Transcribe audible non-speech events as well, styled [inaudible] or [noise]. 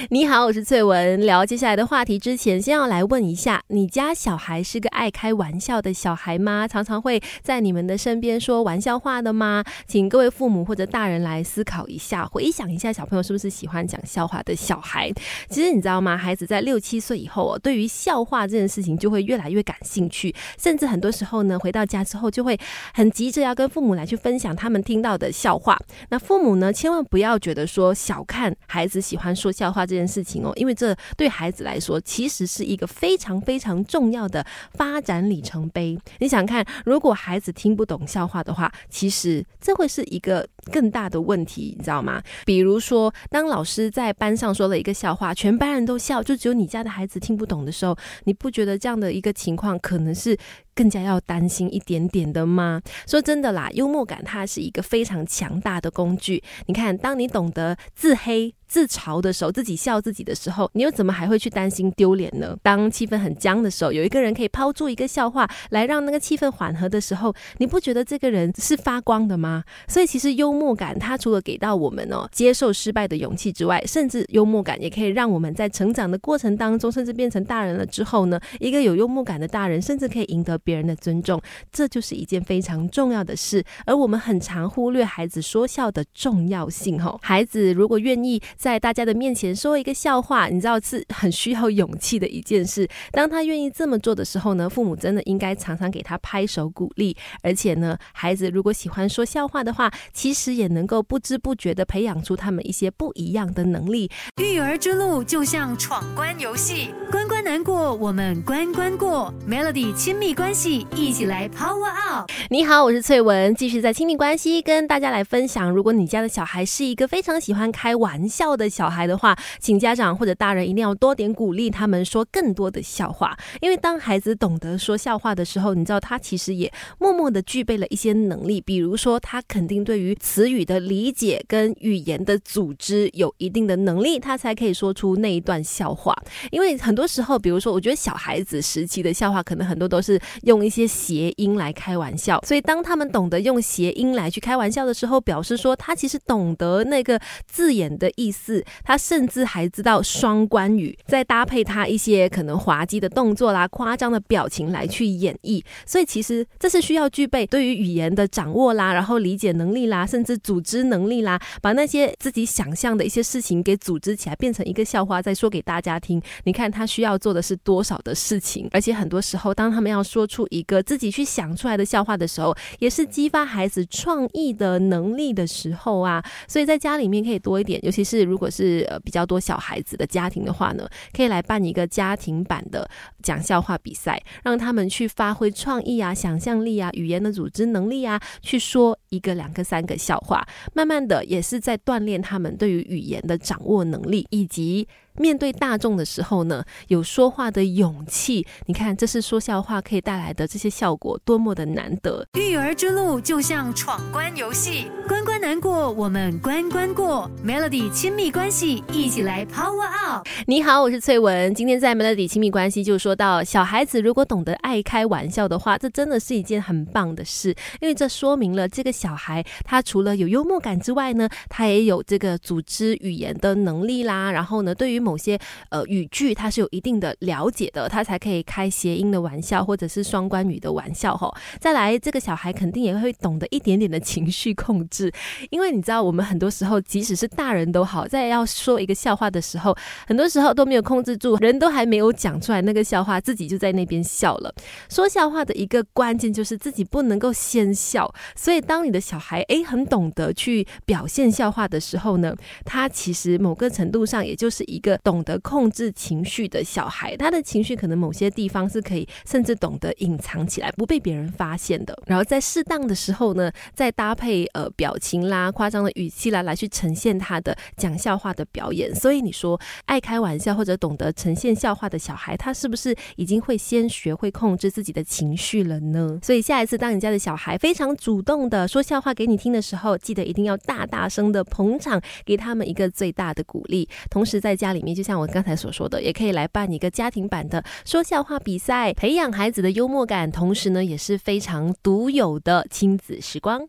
[laughs] 你好，我是翠文。聊接下来的话题之前，先要来问一下，你家小孩是个爱开玩笑的小孩吗？常常会在你们的身边说玩笑话的吗？请各位父母或者大人来思考一下，回想一下，小朋友是不是喜欢讲笑话的小孩？其实你知道吗？孩子在六七岁以后哦，对于笑话这件事情就会越来越感兴趣，甚至很多时候呢，回到家之后就会很急着要跟父母来去分享他们听到的笑话。那父母呢，千万不要觉得说小看孩子喜欢说笑话这件事情哦，因为这对孩子来说其实是一个非常非常重要的发展里程碑。你想看，如果孩子听不懂笑话的话，其实这会是一个更大的问题，你知道吗？比如说，当老师在班上说了一个笑话，全班人都笑，就只有你家的孩子听不懂的时候，你不觉得这样的一个情况可能是？更加要担心一点点的吗？说真的啦，幽默感它是一个非常强大的工具。你看，当你懂得自黑。自嘲的时候，自己笑自己的时候，你又怎么还会去担心丢脸呢？当气氛很僵的时候，有一个人可以抛出一个笑话来让那个气氛缓和的时候，你不觉得这个人是发光的吗？所以其实幽默感，它除了给到我们哦接受失败的勇气之外，甚至幽默感也可以让我们在成长的过程当中，甚至变成大人了之后呢，一个有幽默感的大人，甚至可以赢得别人的尊重，这就是一件非常重要的事。而我们很常忽略孩子说笑的重要性。吼，孩子如果愿意。在大家的面前说一个笑话，你知道是很需要勇气的一件事。当他愿意这么做的时候呢，父母真的应该常常给他拍手鼓励。而且呢，孩子如果喜欢说笑话的话，其实也能够不知不觉的培养出他们一些不一样的能力。育儿之路就像闯关游戏，关关难过，我们关关过。Melody 亲密关系，一起来 Power Up。你好，我是翠文，继续在亲密关系跟大家来分享。如果你家的小孩是一个非常喜欢开玩笑。的小孩的话，请家长或者大人一定要多点鼓励他们说更多的笑话，因为当孩子懂得说笑话的时候，你知道他其实也默默的具备了一些能力，比如说他肯定对于词语的理解跟语言的组织有一定的能力，他才可以说出那一段笑话。因为很多时候，比如说我觉得小孩子时期的笑话，可能很多都是用一些谐音来开玩笑，所以当他们懂得用谐音来去开玩笑的时候，表示说他其实懂得那个字眼的意思。四，他甚至还知道双关语，再搭配他一些可能滑稽的动作啦、夸张的表情来去演绎，所以其实这是需要具备对于语言的掌握啦，然后理解能力啦，甚至组织能力啦，把那些自己想象的一些事情给组织起来，变成一个笑话再说给大家听。你看他需要做的是多少的事情，而且很多时候，当他们要说出一个自己去想出来的笑话的时候，也是激发孩子创意的能力的时候啊。所以在家里面可以多一点，尤其是。如果是呃比较多小孩子的家庭的话呢，可以来办一个家庭版的讲笑话比赛，让他们去发挥创意啊、想象力啊、语言的组织能力啊，去说一个、两个、三个笑话，慢慢的也是在锻炼他们对于语言的掌握能力以及。面对大众的时候呢，有说话的勇气。你看，这是说笑话可以带来的这些效果，多么的难得。育儿之路就像闯关游戏，关关难过，我们关关过。Melody 亲密关系，一起来 Power Up。你好，我是翠文。今天在 Melody 亲密关系就说到，小孩子如果懂得爱开玩笑的话，这真的是一件很棒的事，因为这说明了这个小孩他除了有幽默感之外呢，他也有这个组织语言的能力啦。然后呢，对于某些呃语句，他是有一定的了解的，他才可以开谐音的玩笑，或者是双关语的玩笑哈。再来，这个小孩肯定也会懂得一点点的情绪控制，因为你知道，我们很多时候即使是大人都好，在要说一个笑话的时候，很多时候都没有控制住，人都还没有讲出来那个笑话，自己就在那边笑了。说笑话的一个关键就是自己不能够先笑，所以当你的小孩诶很懂得去表现笑话的时候呢，他其实某个程度上也就是一个。懂得控制情绪的小孩，他的情绪可能某些地方是可以，甚至懂得隐藏起来，不被别人发现的。然后在适当的时候呢，再搭配呃表情啦、夸张的语气啦，来去呈现他的讲笑话的表演。所以你说爱开玩笑或者懂得呈现笑话的小孩，他是不是已经会先学会控制自己的情绪了呢？所以下一次当你家的小孩非常主动的说说笑话给你听的时候，记得一定要大大声的捧场，给他们一个最大的鼓励。同时在家里面。就像我刚才所说的，也可以来办一个家庭版的说笑话比赛，培养孩子的幽默感，同时呢，也是非常独有的亲子时光。